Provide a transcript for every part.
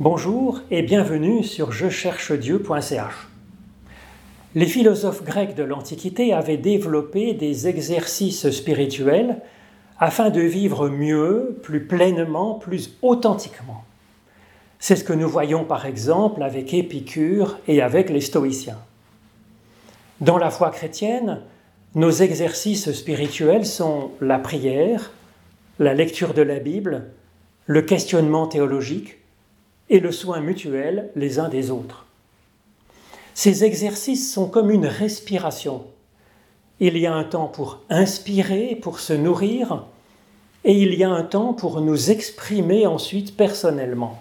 Bonjour et bienvenue sur je cherche Dieu.ch. Les philosophes grecs de l'Antiquité avaient développé des exercices spirituels afin de vivre mieux, plus pleinement, plus authentiquement. C'est ce que nous voyons par exemple avec Épicure et avec les stoïciens. Dans la foi chrétienne, nos exercices spirituels sont la prière, la lecture de la Bible, le questionnement théologique et le soin mutuel les uns des autres. Ces exercices sont comme une respiration. Il y a un temps pour inspirer, pour se nourrir, et il y a un temps pour nous exprimer ensuite personnellement.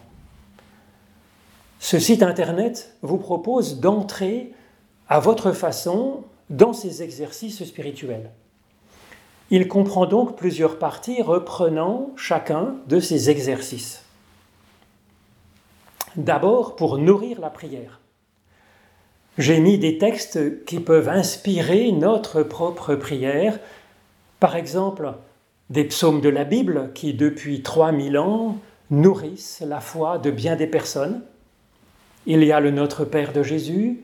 Ce site Internet vous propose d'entrer à votre façon dans ces exercices spirituels. Il comprend donc plusieurs parties reprenant chacun de ces exercices. D'abord pour nourrir la prière. J'ai mis des textes qui peuvent inspirer notre propre prière, par exemple des psaumes de la Bible qui depuis 3000 ans nourrissent la foi de bien des personnes. Il y a le Notre Père de Jésus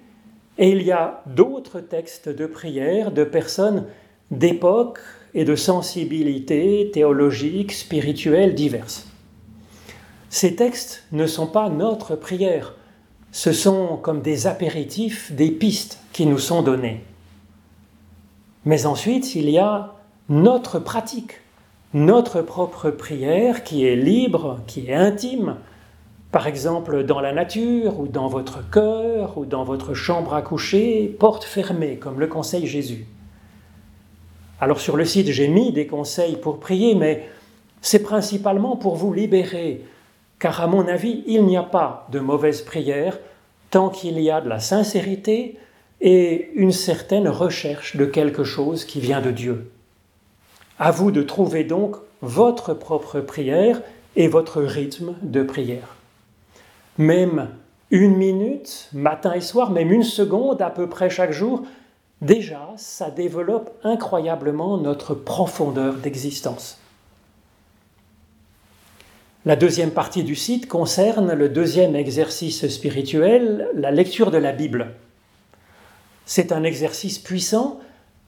et il y a d'autres textes de prière de personnes d'époque et de sensibilités théologiques, spirituelles diverses. Ces textes ne sont pas notre prière, ce sont comme des apéritifs, des pistes qui nous sont données. Mais ensuite, il y a notre pratique, notre propre prière qui est libre, qui est intime, par exemple dans la nature ou dans votre cœur ou dans votre chambre à coucher, porte fermée, comme le conseille Jésus. Alors sur le site, j'ai mis des conseils pour prier, mais c'est principalement pour vous libérer, car à mon avis, il n'y a pas de mauvaise prière tant qu'il y a de la sincérité et une certaine recherche de quelque chose qui vient de Dieu. À vous de trouver donc votre propre prière et votre rythme de prière. Même une minute, matin et soir, même une seconde à peu près chaque jour, déjà, ça développe incroyablement notre profondeur d'existence. La deuxième partie du site concerne le deuxième exercice spirituel, la lecture de la Bible. C'est un exercice puissant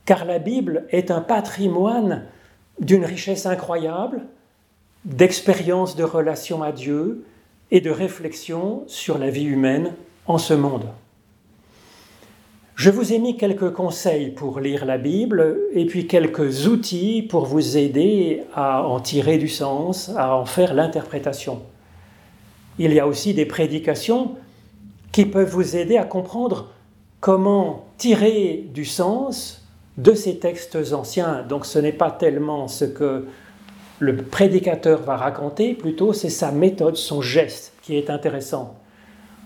car la Bible est un patrimoine d'une richesse incroyable, d'expérience de relation à Dieu et de réflexion sur la vie humaine en ce monde. Je vous ai mis quelques conseils pour lire la Bible et puis quelques outils pour vous aider à en tirer du sens, à en faire l'interprétation. Il y a aussi des prédications qui peuvent vous aider à comprendre comment tirer du sens de ces textes anciens. Donc ce n'est pas tellement ce que le prédicateur va raconter, plutôt c'est sa méthode, son geste qui est intéressant.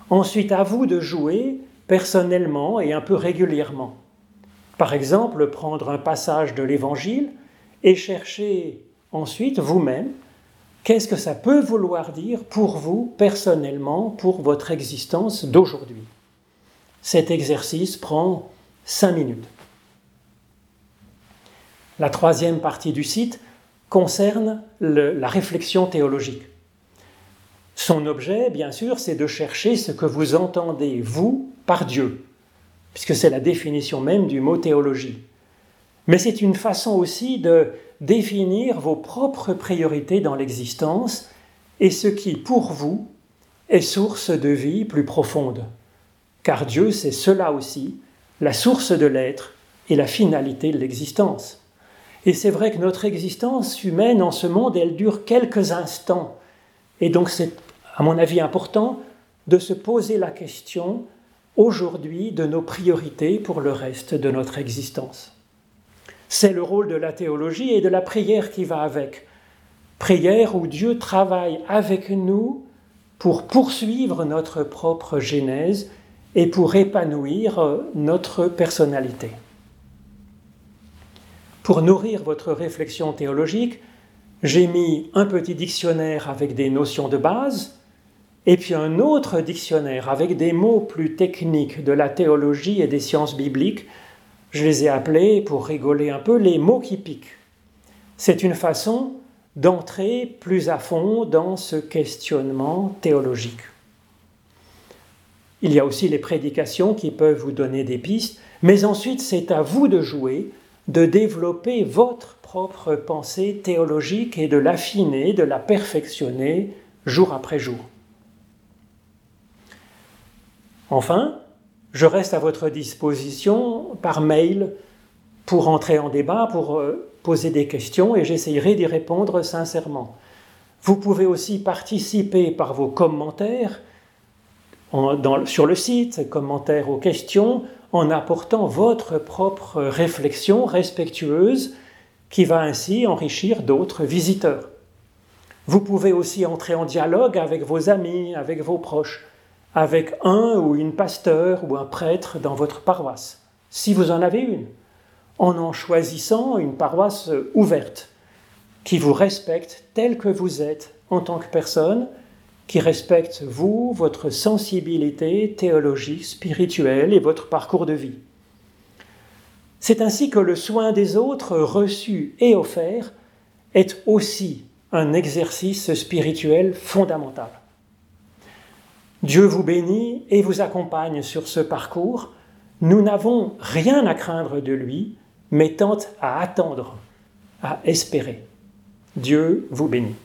Ensuite, à vous de jouer personnellement et un peu régulièrement. Par exemple, prendre un passage de l'Évangile et chercher ensuite vous-même qu'est-ce que ça peut vouloir dire pour vous personnellement, pour votre existence d'aujourd'hui. Cet exercice prend cinq minutes. La troisième partie du site concerne la réflexion théologique. Son objet, bien sûr, c'est de chercher ce que vous entendez, vous, par Dieu, puisque c'est la définition même du mot théologie. Mais c'est une façon aussi de définir vos propres priorités dans l'existence et ce qui, pour vous, est source de vie plus profonde. Car Dieu, c'est cela aussi, la source de l'être et la finalité de l'existence. Et c'est vrai que notre existence humaine en ce monde, elle dure quelques instants. Et donc c'est à mon avis, important de se poser la question aujourd'hui de nos priorités pour le reste de notre existence. C'est le rôle de la théologie et de la prière qui va avec. Prière où Dieu travaille avec nous pour poursuivre notre propre genèse et pour épanouir notre personnalité. Pour nourrir votre réflexion théologique, j'ai mis un petit dictionnaire avec des notions de base, et puis un autre dictionnaire avec des mots plus techniques de la théologie et des sciences bibliques. Je les ai appelés, pour rigoler un peu, les mots qui piquent. C'est une façon d'entrer plus à fond dans ce questionnement théologique. Il y a aussi les prédications qui peuvent vous donner des pistes, mais ensuite c'est à vous de jouer, de développer votre propre pensée théologique et de l'affiner, de la perfectionner jour après jour. Enfin, je reste à votre disposition par mail pour entrer en débat, pour euh, poser des questions et j'essayerai d'y répondre sincèrement. Vous pouvez aussi participer par vos commentaires sur le site, commentaires aux questions, en apportant votre propre réflexion respectueuse qui va ainsi enrichir d'autres visiteurs. Vous pouvez aussi entrer en dialogue avec vos amis, avec vos proches, avec un ou une pasteur ou un prêtre dans votre paroisse, si vous en avez une, en en choisissant une paroisse ouverte, qui vous respecte tel que vous êtes en tant que personne, qui respecte vous, votre sensibilité théologique, spirituelle et votre parcours de vie. C'est ainsi que le soin des autres, reçu et offert, est aussi un exercice spirituel fondamental. Dieu vous bénit et vous accompagne sur ce parcours. Nous n'avons rien à craindre de lui, mais tente à attendre, à espérer. Dieu vous bénit.